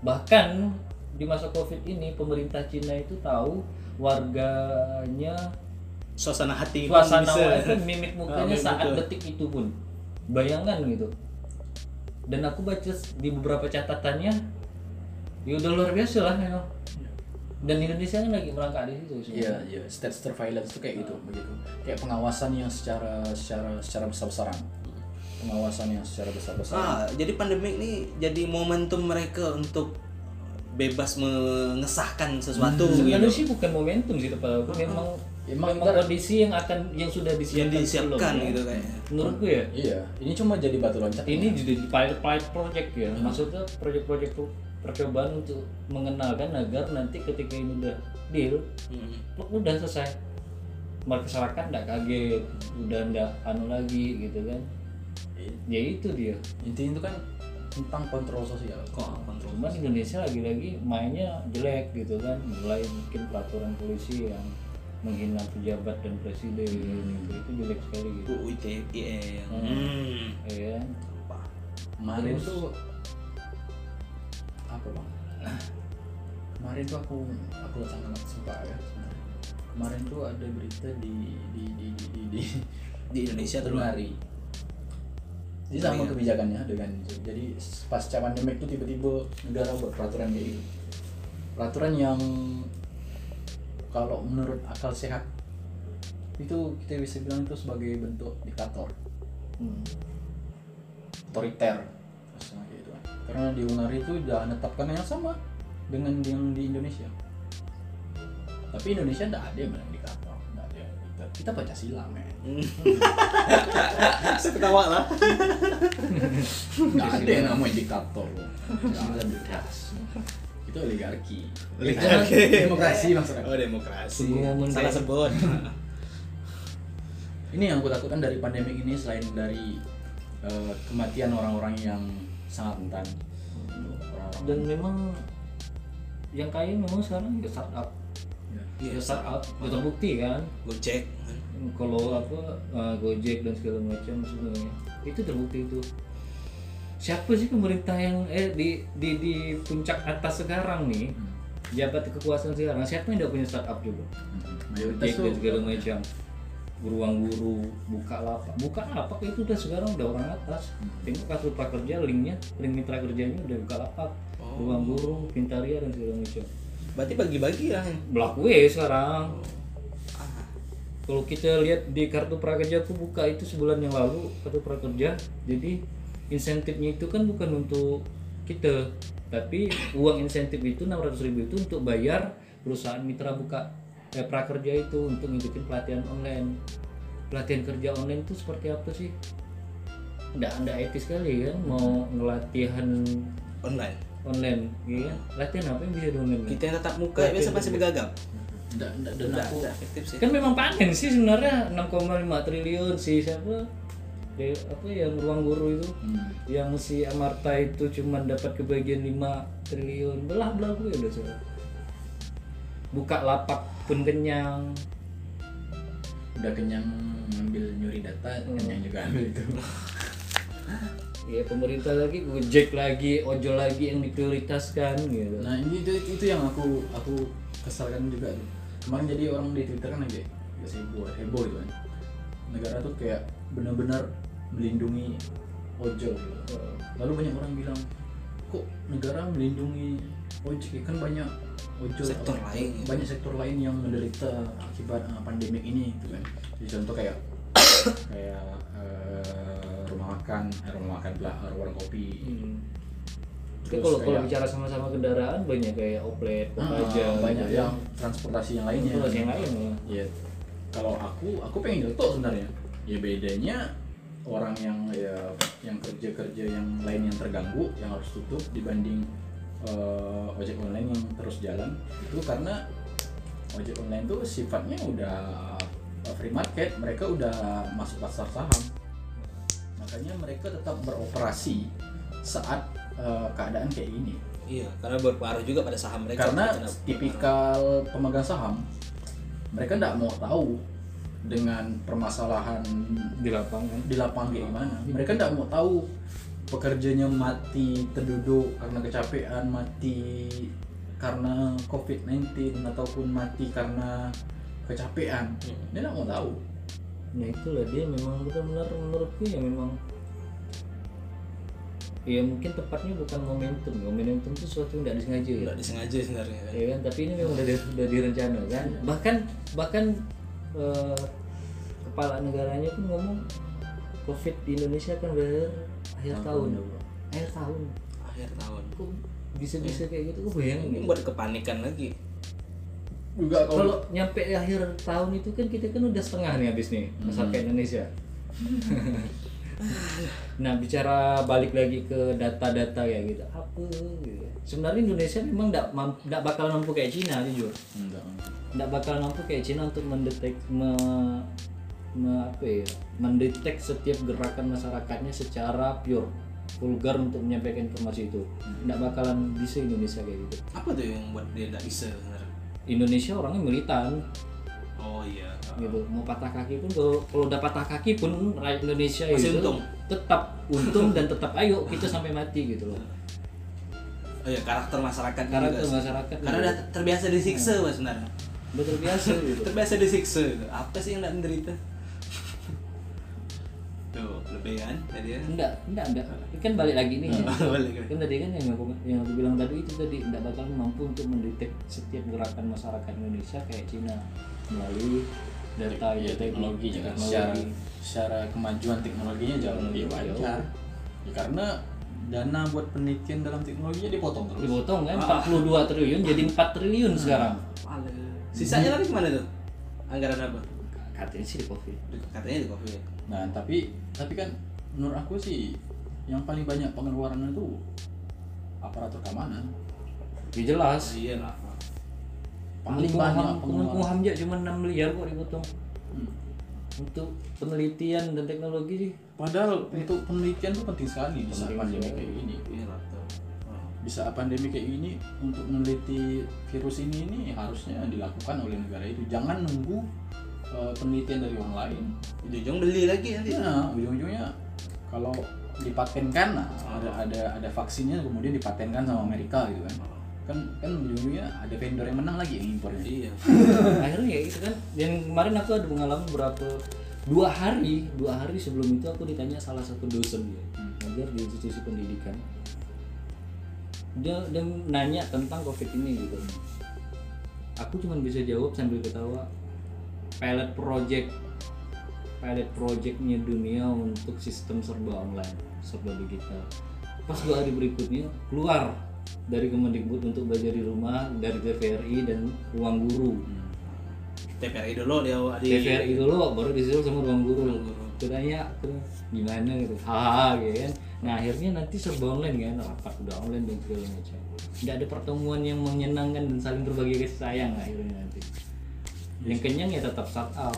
bahkan di masa covid ini pemerintah Cina itu tahu warganya suasana hati pun suasana bisa. itu mimik mukanya Ah, mimik saat betul. detik itu pun bayangkan gitu dan aku baca di beberapa catatannya ya udah luar biasa lah memang dan Indonesia kan lagi merangkak di situ Iya, iya, state surveillance itu kayak gitu, begitu. Kayak pengawasan yang secara secara secara besar-besaran. Pengawasan yang secara besar-besaran. Ah, jadi pandemik ini jadi momentum mereka untuk bebas mengesahkan sesuatu sebenarnya gitu. sih bukan momentum sih kepala aku memang Emang memang kondisi yang akan yang sudah yang disiapkan disiapkan sebelumnya. gitu kayaknya. menurutku ya Iya, ini cuma jadi batu loncat. ini jadi pilot pilot project ya Hmm. maksudnya project-project percobaan untuk mengenalkan agar nanti ketika ini udah deal Hmm. udah selesai masyarakat nggak kaget udah nggak anu lagi gitu kan ya itu dia intinya itu kan tentang kontrol sosial Kok kontrol? cuman Indonesia lagi-lagi mainnya jelek gitu kan mulai mungkin peraturan polisi yang menghina pejabat dan presiden gitu itu jelek sekali gitu UU ITE yang Hmm. hmm. ya kan? Apa? kemarin tuh apa bang kemarin tuh aku aku sangat suka ya sebenarnya. kemarin tuh ada berita di di di di di, di di Indonesia tuh luar. Jadi sama kebijakannya dengan jadi pasca pandemi itu tiba-tiba negara buat peraturan kayak gitu. Peraturan yang kalau menurut akal sehat itu kita bisa bilang itu sebagai bentuk diktator. Hmm. otoriter. Gitu. Karena di Hungari itu udah menetapkan yang sama dengan yang di Indonesia. Tapi Indonesia tidak ada yang kita Pancasila men. Ketawa lah. nggak ada yang namanya diktator. Pancasila bebas itu oligarki. Oligarki. demokrasi maksudnya. Oh demokrasi. Salah sebut. ini yang aku takutkan dari pandemi ini selain dari eh, kematian orang-orang yang sangat rentan. Dan memang yang kaya memang sekarang ya startup Iya, ya startup udah terbukti kan? Gojek. kan. kalau apa uh, Gojek dan segala macam sebenarnya. Itu terbukti itu. Siapa sih pemerintah yang eh di di di puncak atas sekarang nih? Hmm. jabat kekuasaan sekarang. Siapa yang udah punya startup juga? Hmm. Gojek mayoritas dan segala macam. Ruang guru buka lapak. Buka lapak itu udah sekarang udah orang atas. Tengok kartu prakerja linknya link mitra kerjanya udah buka lapak. Oh. ruang guru pintaria dan segala macam Berarti bagi-bagi ya. berlaku ya sekarang Ah. kalau kita lihat di kartu prakerja aku buka itu sebulan yang lalu kartu prakerja jadi insentifnya itu kan bukan untuk kita tapi uang insentif itu 600.000 ribu itu untuk bayar perusahaan mitra buka eh, prakerja itu untuk ngikutin pelatihan online pelatihan kerja online itu seperti apa sih nggak nggak etis sekali kan mau ngelatihan Online. Online. Iya. Latihan apa yang bisa di online Kita yang tatap muka biasa masih bergagap. Nggak- nggak- dan aku efektif sih. kan memang panen sih sebenarnya 6,5 triliun si siapa? De, apa yang ruang guru itu. Hmm. yang si Amarta itu cuma dapat kebagian 5 triliun. Belah belah gue udah soal buka lapak pun kenyang. Udah kenyang ngambil nyuri data kenyang juga ambil itu ya pemerintah lagi gojek lagi ojol lagi yang diprioritaskan gitu. Nah ini itu, itu yang aku aku kesalkan juga tuh. Kemarin jadi orang di twitter kan lagi ya heboh heboh gitu kan. Negara tuh kayak benar-benar melindungi ojol gitu. Lalu banyak orang bilang kok negara melindungi ojek? Kan banyak ojol Sektor lain gitu. banyak sektor lain yang menderita akibat uh, pandemik ini gitu kan. Jadi contoh kayak kayak uh, rumah makan eh, rumah makan uh, warung kopi. Hmm. Terus kalau kalau bicara sama-sama kendaraan banyak kayak oplet, Ah, Kopaja, banyak gitu yang transportasi yang lainnya. Terus yang lain ya. ya kalau aku aku pengen nyetok sebenarnya. Ya bedanya orang yang ya yang kerja kerja yang lain yang terganggu yang harus tutup dibanding eh, ojek online yang terus jalan itu karena ojek online tuh sifatnya udah uh, free market. Mereka udah masuk pasar saham makanya mereka tetap beroperasi saat uh, keadaan kayak gini Iya, karena berpengaruh juga pada saham mereka. karena Karena tipikal pemegang saham mereka tidak mau tahu dengan permasalahan di lapangan. di lapangan kayak gimana mereka tidak mau tahu pekerjanya mati terduduk karena kecapean mati karena covid-19 ataupun mati karena kecapean Hmm. dia tidak mau tahu Nah itulah dia memang benar-benar menurutku ya memang ya mungkin tepatnya bukan momentum. Momentum itu sesuatu yang tidak disengaja ya. Nggak disengaja sebenarnya kan. ya kan tapi ini memang udah udah direncana kan bahkan bahkan eh, kepala negaranya pun ngomong covid di Indonesia akan berakhir akhir tahun. akhir tahun. Akhir tahun. kok bisa bisa kayak gitu? Kok bayangin Ini buat kepanikan lagi. Juga kalau nyampe akhir tahun itu kan kita kan udah setengah nih habis nih masyarakat Indonesia. Nah bicara balik lagi ke data-data kayak gitu apa gitu sebenarnya Indonesia memang tidak tidak bakal mampu kayak Cina jujur. Enggak tidak bakal mampu kayak Cina untuk mendetek me, me- apa ya mendetek setiap gerakan masyarakatnya secara pure vulgar untuk menyampaikan informasi itu. Tidak bakalan bisa Indonesia kayak gitu. Apa tuh yang buat dia nggak bisa Indonesia orangnya militan. Oh iya. Gitu. Mau patah kaki pun kalau kalau udah patah kaki pun rakyat Indonesia Masih itu untung. tetap untung dan tetap ayo kita sampai mati gitu loh. Oh iya karakter masyarakat karakter juga masyarakat karena udah terbiasa disiksa mas sebenarnya. Udah terbiasa gitu. Terbiasa disiksa. Apa sih yang nggak menderita tuh lebih kan tadi ya? Enggak enggak enggak. Kan balik lagi nih. Balik kan tadi kan yang aku yang aku bilang tadi itu tadi tidak bakal mampu untuk mendetek setiap gerakan masyarakat Indonesia kayak Cina. Melalui data ya, teknologi juga. secara teknologi. Secara kemajuan teknologinya jauh lebih wajar ya, karena dana buat penelitian dalam teknologinya dipotong terus. Dipotong kan 42 triliun jadi 4 triliun sekarang. Sisanya lagi ke mana tuh? Anggaran apa? Katanya sih di covid. Katanya di covid nah tapi tapi kan menurut aku sih yang paling banyak pengeluaran itu aparatur keamanan. Ya jelas. Iya lah paling banyak pengeluaran. Aja cuma 6 miliar kok dipotong Hmm. untuk penelitian dan teknologi sih. Padahal untuk penelitian itu penting sekali di saat pandemi sekali. kayak gini. Iya lah tuh Oh. di saat pandemi kayak gini untuk meneliti virus ini ini harusnya dilakukan oleh negara itu. Jangan nunggu uh, penelitian dari orang lain. Ujung beli lagi nanti. Nah, ujung-ujungnya kalau dipatenkan nah, ada ada ada vaksinnya kemudian dipatenkan sama Amerika gitu kan. Kan kan ujung-ujungnya ada vendor yang menang lagi yang impornya. Iya. Akhirnya ya gitu kan. Dan kemarin aku ada pengalaman berapa dua hari dua hari sebelum itu aku ditanya salah satu dosen dia ngajar di institusi pendidikan. Dia dia nanya tentang covid ini gitu. Aku cuma bisa jawab sambil ketawa pilot project pilot projectnya dunia untuk sistem serba online serba digital. Pas dua hari berikutnya keluar dari Kemendikbud untuk belajar di rumah dari TVRI dan ruang guru. TPRI dulu dia di TVRI dulu baru disusul sama ruang guru. Ruang guru. Tuh gimana? Gitu. Hahaha gitu kan. Nah akhirnya nanti serba online kan rapat udah online dan segala macam. Tidak ada pertemuan yang menyenangkan dan saling berbagi kasih sayang akhirnya nanti yang kenyang ya tetap startup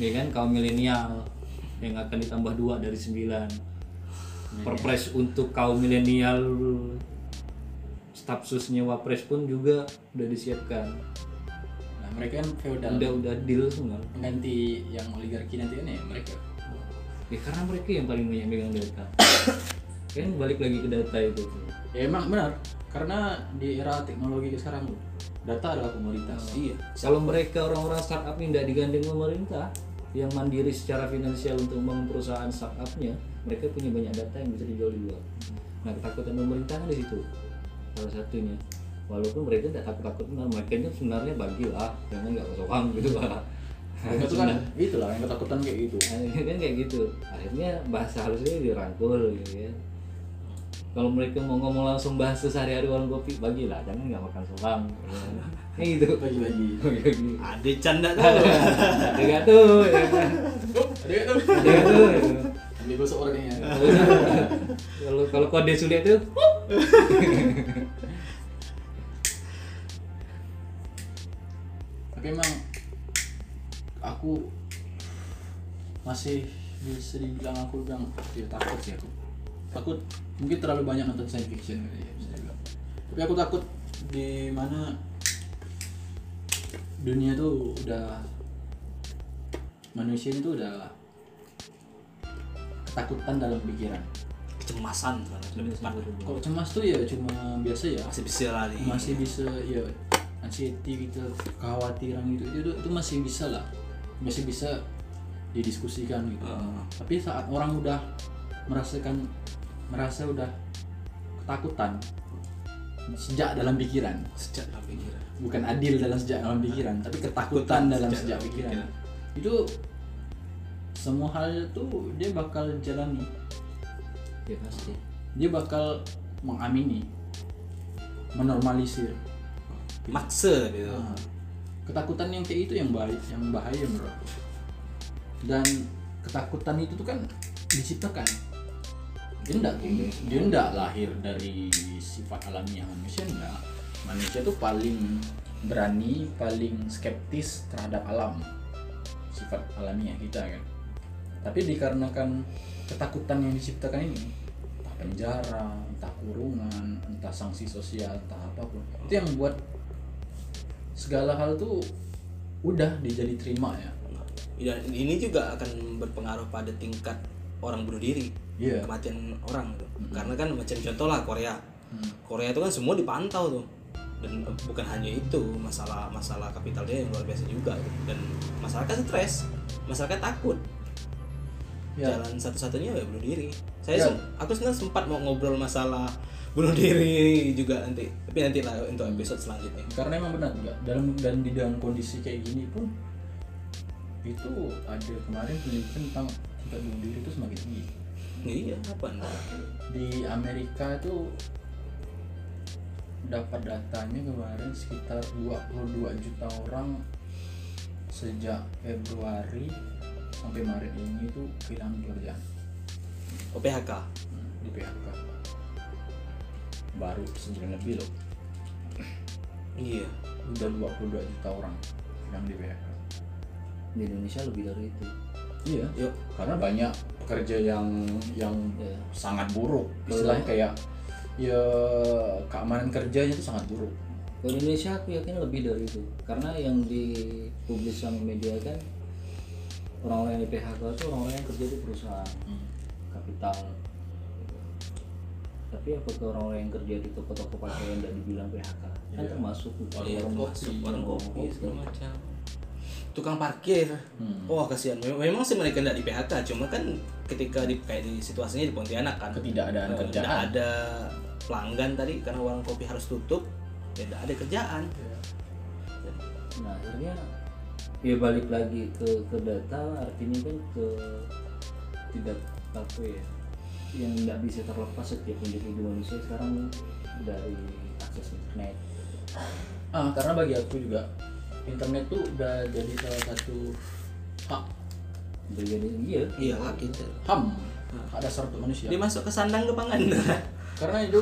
ya kan? Kaum milenial yang akan ditambah dua dari sembilan. Perpres untuk kaum milenial staf susnya wapres pun juga udah disiapkan. Nah mereka kan feodal. Udah udah deal semua. Pengganti yang oligarki nanti kan ya mereka. Ya karena mereka yang paling banyak megang data. Kan balik lagi ke data itu ya emang benar. Karena di era teknologi sekarang tuh data adalah komoditas. Iya. Kalau mereka orang-orang startup yang tidak digandeng pemerintah yang mandiri secara finansial untuk membangun perusahaan startupnya mereka punya banyak data yang bisa dijual di luar. Nah ketakutan pemerintah kan di situ. Salah satunya. Walaupun mereka tidak takut takut mereka itu sebenarnya bagilah jangan nggak kosong gitu pak. Itu kan itulah yang ketakutan kayak gitu. Akhirnya kan kayak gitu. Akhirnya bahasa halusnya dirangkul gitu ya kalau mereka mau ngomong langsung bahasa sehari-hari warung kopi bagilah jangan nggak makan solang ya gitu. Bagi-bagi. Bagi-bagi. ada canda tuh. Ada gak tuh ya kan? ada kan tuh ada gak tuh ya. ambil gosok orangnya kalau kalau kode sulit tuh tapi emang aku masih bisa dibilang aku bilang ya, takut sih aku takut mungkin terlalu banyak nonton science fiction kali ya bisa dibilang. Tapi aku takut di mana dunia tuh udah manusia itu udah ketakutan dalam pikiran. Kecemasan kalau cemas tuh ya cuma biasa ya. Masih bisa lah di masih bisa ya anxiety gitu kekhawatiran gitu. Itu itu masih bisa lah. Masih bisa didiskusikan gitu. Ah. tapi saat orang udah merasakan merasa udah ketakutan sejak dalam pikiran. Sejak lah pikiran. Bukan adil dalam sejak dalam pikiran tapi ketakutan dalam sejak pikiran. itu semua hal itu dia bakal jalani. Ya pasti. Dia bakal mengamini menormalisir. Maksa gitu Nah, ketakutan yang kayak itu yang baik yang bahaya menurut aku. Dan ketakutan itu tuh kan diciptakan dia enggak dia enggak lahir dari sifat alamiah manusia enggak manusia tuh paling berani paling skeptis terhadap alam sifat alamiah kita kan. Tapi dikarenakan ketakutan yang diciptakan ini entah penjara entah kurungan entah sanksi sosial entah apa pun itu yang buat segala hal tuh udah dijadi terima ya. Dan ini juga akan berpengaruh pada tingkat orang bunuh diri Iya. kematian orang tuh. karena kan macam contoh lah Korea Hmm. Korea itu kan semua dipantau tuh dan eh, bukan hanya itu masalah masalah kapital dia yang luar biasa juga gitu. dan masyarakat stres masyarakat takut Ya. jalan satu-satunya ya bunuh diri saya Ya. sem- aku sebenarnya sempat mau ngobrol masalah bunuh diri juga nanti tapi nanti lah untuk episode selanjutnya karena emang benar juga dalam dan di dalam kondisi kayak gini pun itu ada kemarin penelitian tentang tingkat bunuh diri itu semakin tinggi. Iya apa nih di Amerika itu dapat datanya kemarin sekitar 22 juta orang sejak Februari sampai Maret ini tuh kehilangan pekerjaan. Oh PHK Hmm, di PHK baru sebulan lebih loh. Iya. Udah 22 juta orang yang di PHK di Indonesia lebih dari itu iya. Yuk karena banyak pekerja yang yang ya sangat buruk. Istilahnya kayak ya keamanan kerjanya itu sangat buruk. Kalau di Indonesia aku yakin lebih dari itu. Karena yang dipublis sama media kan orang-orang yang di PHK itu orang-orang yang kerja di perusahaan kapital tapi apakah orang-orang yang kerja di toko-toko pakaian dan dibilang PHK kan Iya. termasuk Iya, warung termasuk kopi warung kopi. segala macam tukang parkir. Hmm. wah kasihan. Mem- memang sih mereka tidak di PHK cuma kan ketika di kayak di situasinya di Pontianak kan. Ketidakadaan eh, kerjaan. tidak ada pelanggan tadi karena warung kopi harus tutup ya tidak ada kerjaan. Nah akhirnya ya balik lagi ke ke data artinya kan ke tidak apa ya yang tidak bisa terlepas setiap individu manusia sekarang dari akses internet. Ah karena bagi aku juga internet tuh udah jadi salah satu hak. Jadi iya. Iya hak itu ham. Hak. Dasar untuk manusia. Dia masuk ke sandang ke pangan. Karena itu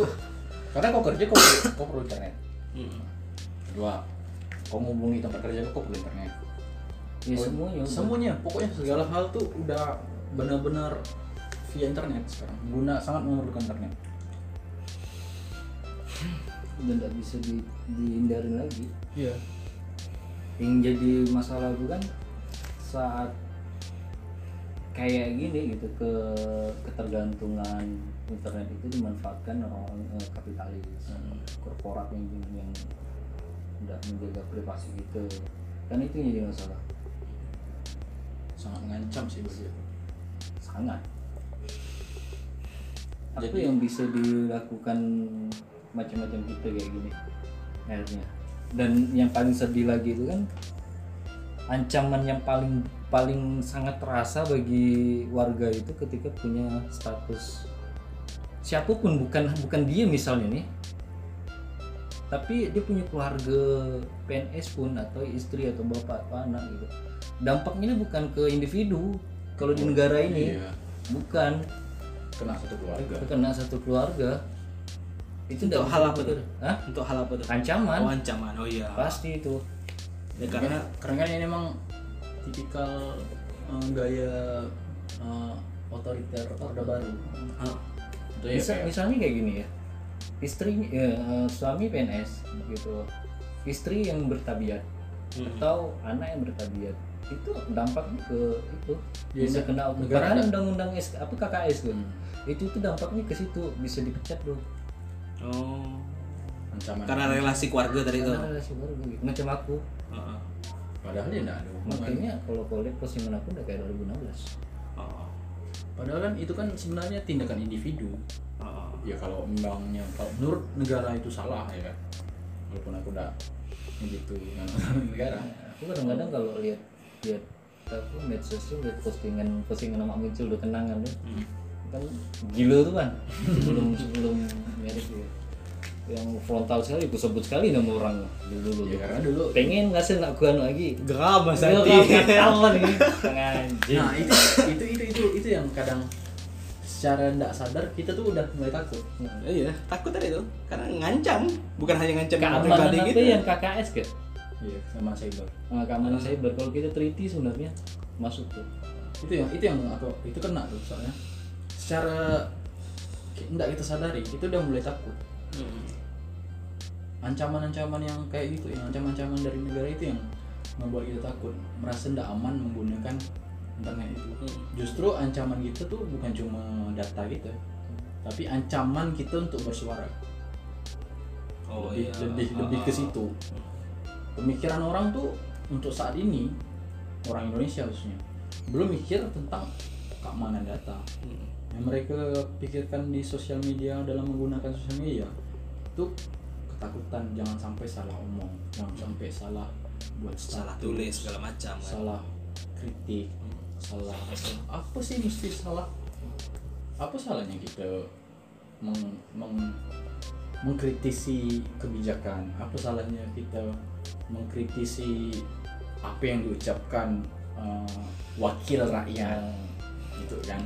karena kau kerja kau kau perlu internet. Hmm. kedua kau menghubungi tempat kerja kau perlu internet. Ya Oh, semuanya. semuanya pokoknya segala hal tuh udah benar-benar via internet sekarang. Guna sangat memerlukan internet. Dan tidak bisa di, dihindarin lagi. Iya yang jadi masalah itu kan saat kayak gini gitu ke ketergantungan internet itu dimanfaatkan orang-orang eh, kapitalis korporat yang yang tidak menjaga privasi gitu. Kan itu yang jadi masalah. Sangat mengancam sih bagi aku sangat. Apa Jadi- yang bisa dilakukan macam-macam kita kayak gini akhirnya dan yang paling sedih lagi itu kan ancaman yang paling paling sangat terasa bagi warga itu ketika punya status. Siapa pun bukan bukan dia misalnya nih tapi dia punya keluarga PNS pun atau istri atau bapak atau anak gitu. Dampaknya ini bukan ke individu kalau di negara ini iya. bukan. Kena satu keluarga. Kena satu keluarga itu Untuk hal bisa apa diputar. Hah? untuk hal apa tuh? Ancaman. Oh ancaman. Oh iya. Pasti itu. Ya, karena karena ini emang tipikal eh, gaya eh, otoriter orde baru. Ah, itu ya misalnya kayak gini ya. Istri ya, eh, suami PNS gitu. Istri yang bertabiat hmm. atau anak yang bertabiat itu dampaknya ke itu. Ya, bisa ne- kena bahkan ada- undang-undang S- apa KKS tuh. Hmm. itu tuh dampaknya ke situ bisa dipecat loh oh. Ancaman. Karena relasi keluarga tadi itu relasi baru gitu. Macam aku. Heeh. padahal dia nggak ada hubungan. Makanya kalau lihat postingan aku udah kayak 2016 Oh, padahal kan itu kan sebenarnya tindakan individu. Oh. ya kalau undangnya kalau menurut negara itu salah ya kan? Walaupun aku udah gitu negara. Aku kadang-kadang kalau lihat lihat apa medsos tuh lihat postingan postingan nama muncul udah kenangan tuh. Hmm. kan gila tuh kan sebelum sebelum mirip ya. Yang frontal sekali aku sebut sekali nama orang dulu dulu ya karena dulu pengen ngasih nak gua lagi. Geram mas kalah nih anjing nah itu itu itu itu itu yang kadang secara tidak sadar kita tuh udah mulai takut. Iya takut tadi itu karena ngancam bukan hanya ngancam keamanan pribadi apa gitu. yang KKS kan iya sama cyber. Nah, keamanan cyber. Kalau kita teliti sebenarnya masuk tuh. Itu yang itu yang aku itu kena tuh soalnya. Secara tidak kita sadari kita udah mulai takut. Mm. ancaman-ancaman yang kayak gitu yang ancaman-ancaman dari negara itu yang membuat kita takut. Merasa tidak aman menggunakan internet itu. Hmm. justru ancaman kita tuh bukan cuma data kita tapi ancaman kita untuk bersuara. Oh lebih iya. lebih lebih ke situ. Pemikiran orang tuh untuk saat ini orang Indonesia khususnya belum mikir tentang keamanan data. Mm. Yang mereka pikirkan di sosial media dalam menggunakan sosial media itu ketakutan. Jangan sampai salah omong jangan sampai salah buat salah status, tulis segala macam kan? salah kritik salah apa sih mesti salah? Apa salahnya kita meng, meng- mengkritisi kebijakan? Apa salahnya kita mengkritisi apa yang diucapkan eh, wakil rakyat? Gitu kan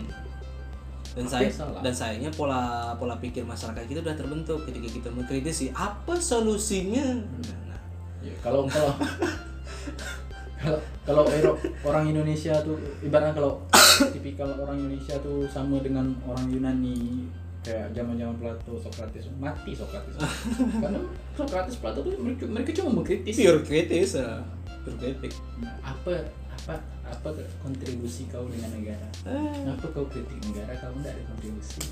dan saya dan sayangnya pola pola pikir masyarakat kita udah terbentuk ketika kita mengkritisi apa solusinya? Nah, Ya, kalau kalau kalau orang Indonesia tuh ibaratnya kalau tipikal orang Indonesia tuh sama dengan orang Yunani kayak zaman-zaman Plato, Socrates mati Socrates. Karena Socrates Plato tuh mereka, mereka cuma mengkritis. Pure kritis ya. pure kritik. Nah, apa apa apa kontribusi kau dengan negara? Apa kau kritik negara kau tidak ada kontribusi?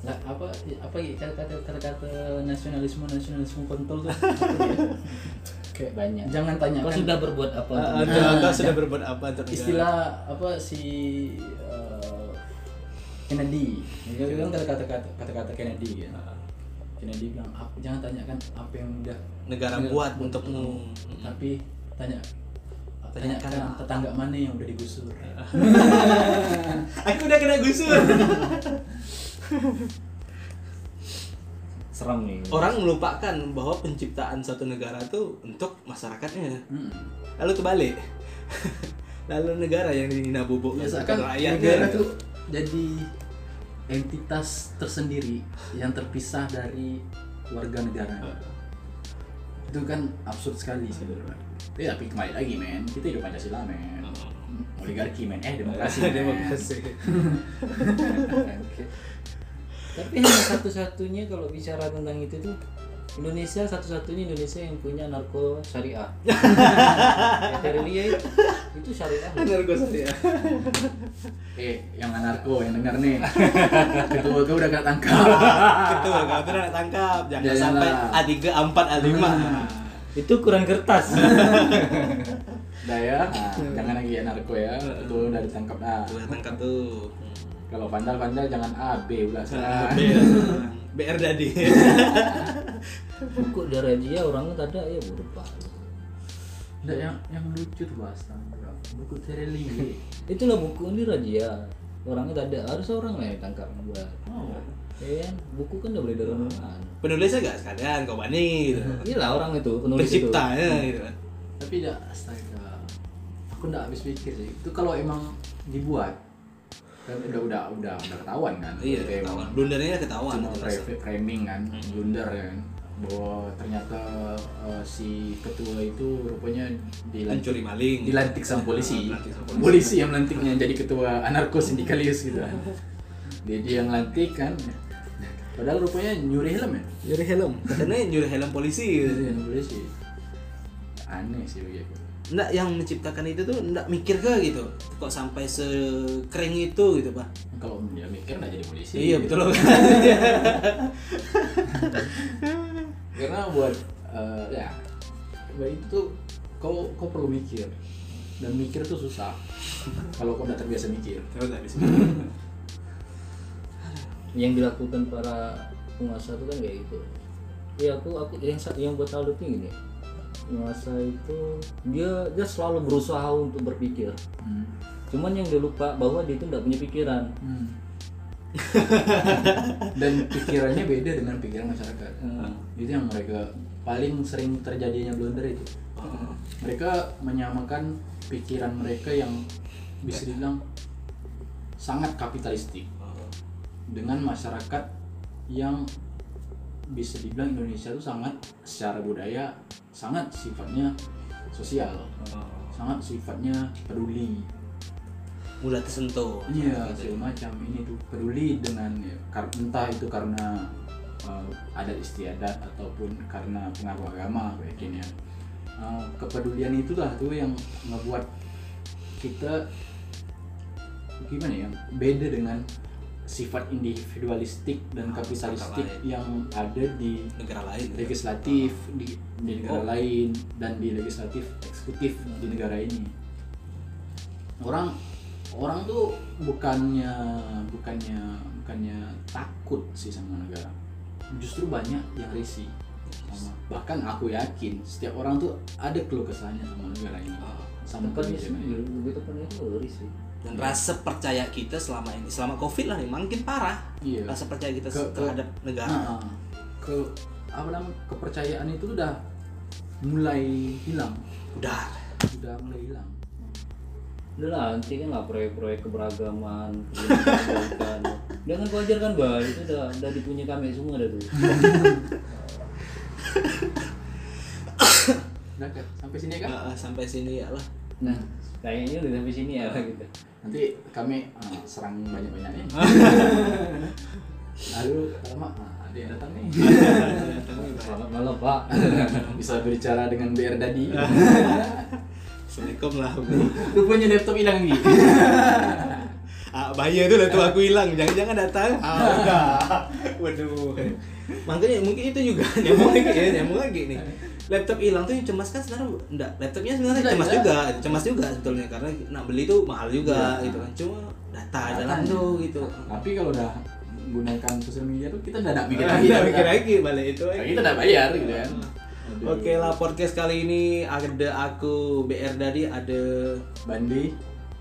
Lah apa apa ya kata-kata kata-kata nasionalisme nasionalisme kontol tuh dia? kayak Banyak. jangan tanya kau sudah berbuat apa untuk negara? Anda Ah, sudah ya. berbuat apa untuk negara? istilah apa si uh, Kennedy. Itu kan kata-kata kata-kata Kennedy kan Ah, Kennedy bilang "Ap- jangan tanyakan apa yang udah negara negara buat buat untukmu. tapi tanya Tanyakan apa? tetangga mana yang udah digusur aku udah kena gusur seram nih orang melupakan bahwa penciptaan suatu negara tuh untuk masyarakatnya Hmm. lalu kebalik lalu negara yang dinabubuk Ya, seakan rakyatnya negara tuh jadi entitas tersendiri yang terpisah dari warga negara. Itu kan absurd sekali sebenarnya. Ya, tapi kembali lagi men, kita hidup Pancasila men. Oligarki men, eh demokrasi. men. demokrasi Oke. Tapi hanya satu-satunya kalau bicara tentang itu tuh Indonesia satu-satunya Indonesia yang punya narko syariah. ya, dari dia itu, itu syariah. narko saya Eh, yang anarko yang dengar nih. Ketua kau udah kena tangkap. betul kalau tidak tangkap jangan Jangan sampai lah. A3 A4 A5 Itu kurang kertas. Udah ya, nah, jangan lagi anarko ya. Ketua udah ditangkap dah. Tuh, tangkap tuh Kalau vandal-vandal jangan A, B ulah Ah, sekarang. BR Dadi Buku dari dia orangnya ada ya bodoh pak. Nggak, yang yang lucu tuh bahas buku Tereling. Itulah buku ini Raja. Orangnya ada, harus orang lain yang tangkap buat. Oh. Ya buku kan udah boleh dari mana penulisnya gak sekalian kau bani gitu lah orang itu penulis itu. penciptanya gitu kan Tapi tidak astaga. Aku nggak habis pikir sih. Itu kalau emang dibuat kan udah udah udah udah ketahuan kan. iya Kayak ketahuan blundernya ketahuan cuma framing kan, blunder kan. Bahwa ternyata eh, si ketua itu rupanya dilantik pencuri maling dilantik sama polisi. Dilantik sama polisi. polisi yang melantiknya jadi ketua anarko sindikalius gitu kan. Dia dia yang lantik kan. Padahal rupanya nyuri helm ya. nyuri helm katanya nyuri helm polisi gitu. Iya, polisi. Aneh sih bagi aku. Nggak yang menciptakan itu tuh nggak mikir ke gitu kok sampai sekering itu gitu pak Kalau dia mikir nggak jadi polisi. iya gitu. betul loh Karena buat eh, ya buat itu tuh kau kau perlu mikir dan mikir tuh susah kalau kau nggak terbiasa mikir. Nggak di sini? yang dilakukan para penguasa itu kan kayak gitu ya aku aku yang yang buat salut nih gini penguasa itu dia dia selalu berusaha untuk berpikir Hmm. cuman yang dia lupa bahwa dia itu nggak punya pikiran Hmm. dan pikirannya beda dengan pikiran masyarakat. Hmm. Itu yang mereka paling sering terjadinya blunder itu. Mereka menyamakan pikiran mereka yang bisa dibilang sangat kapitalistik. Dengan masyarakat yang bisa dibilang Indonesia itu sangat secara budaya sangat sifatnya sosial Oh. sangat sifatnya peduli mudah tersentuh iya Gitu. segala macam ini tuh peduli dengan ya, entah itu karena uh, adat istiadat ataupun karena pengaruh agama mungkin ya Uh, kepedulian itulah tuh yang ngebuat kita gimana ya beda dengan sifat individualistik dan Ah, kapitalistik yang ada di negara lain gitu. legislatif di, di negara Oh. lain dan di legislatif eksekutif di negara ini. Orang orang tuh bukannya bukannya bukannya takut sih sama negara. Justru banyak yang risih. Sama bahkan aku yakin setiap orang tuh ada keluh kesahnya sama negara ini. Ah. sama Tepatnya kebijakan sih, ini lebih dan rasa percaya kita selama ini selama covid lah nih makin parah iya rasa percaya kita Ke- ke- terhadap negara Nah, ke apa namanya kepercayaan itu udah mulai hilang udah udah mulai hilang Udah lah, nanti kan lah proyek-proyek keberagaman. Dengan wajar kan, Bah? Itu udah udah dipunya kami semua dah tuh. Kak? sampai sini ya kan sampai sini ya lah Nah, kayaknya udah sampai sini ya gitu. nanti kami uh, serang banyak-banyak nih. Lalu lama nah, ada yang datang nih. Selamat malam, Pak. bisa berbicara dengan BR Dadi. Assalamualaikum lah rupanya laptop hilang nih. Ah bahaya tuh laptop aku hilang. Jangan-jangan datang. Ah enggak. Waduh makanya mungkin itu juga nyambung lagi ya nyambung lagi nih laptop hilang tuh yang cemas kan sebenarnya enggak laptopnya sebenarnya cemas enggak. juga cemas juga sebetulnya karena nak beli tuh mahal juga Iya. gitu kan cuma data Datanya. dalam tuh gitu tapi kalau udah menggunakan sosial media tuh kita udah mikir lagi dah, mikir kita. lagi balik itu Nah, kita udah bayar gitu kan. Oke lah podcast kali ini ada aku BR Dadi ada Bandi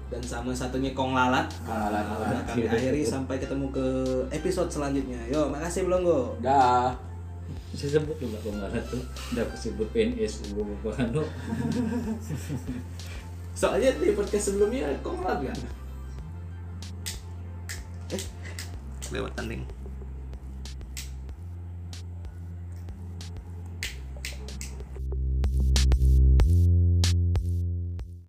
dan sama satunya Kong Lalat. Kalah Udah kami akhiri sampai ketemu ke episode selanjutnya. Yo, makasih Blonggo. dah Saya sebut dulu Bang Lalat tuh. Udah aku sebut PNS gua Bapak Anu. Soalnya di podcast sebelumnya Kong Lalat kan? Eh, lewat tanding.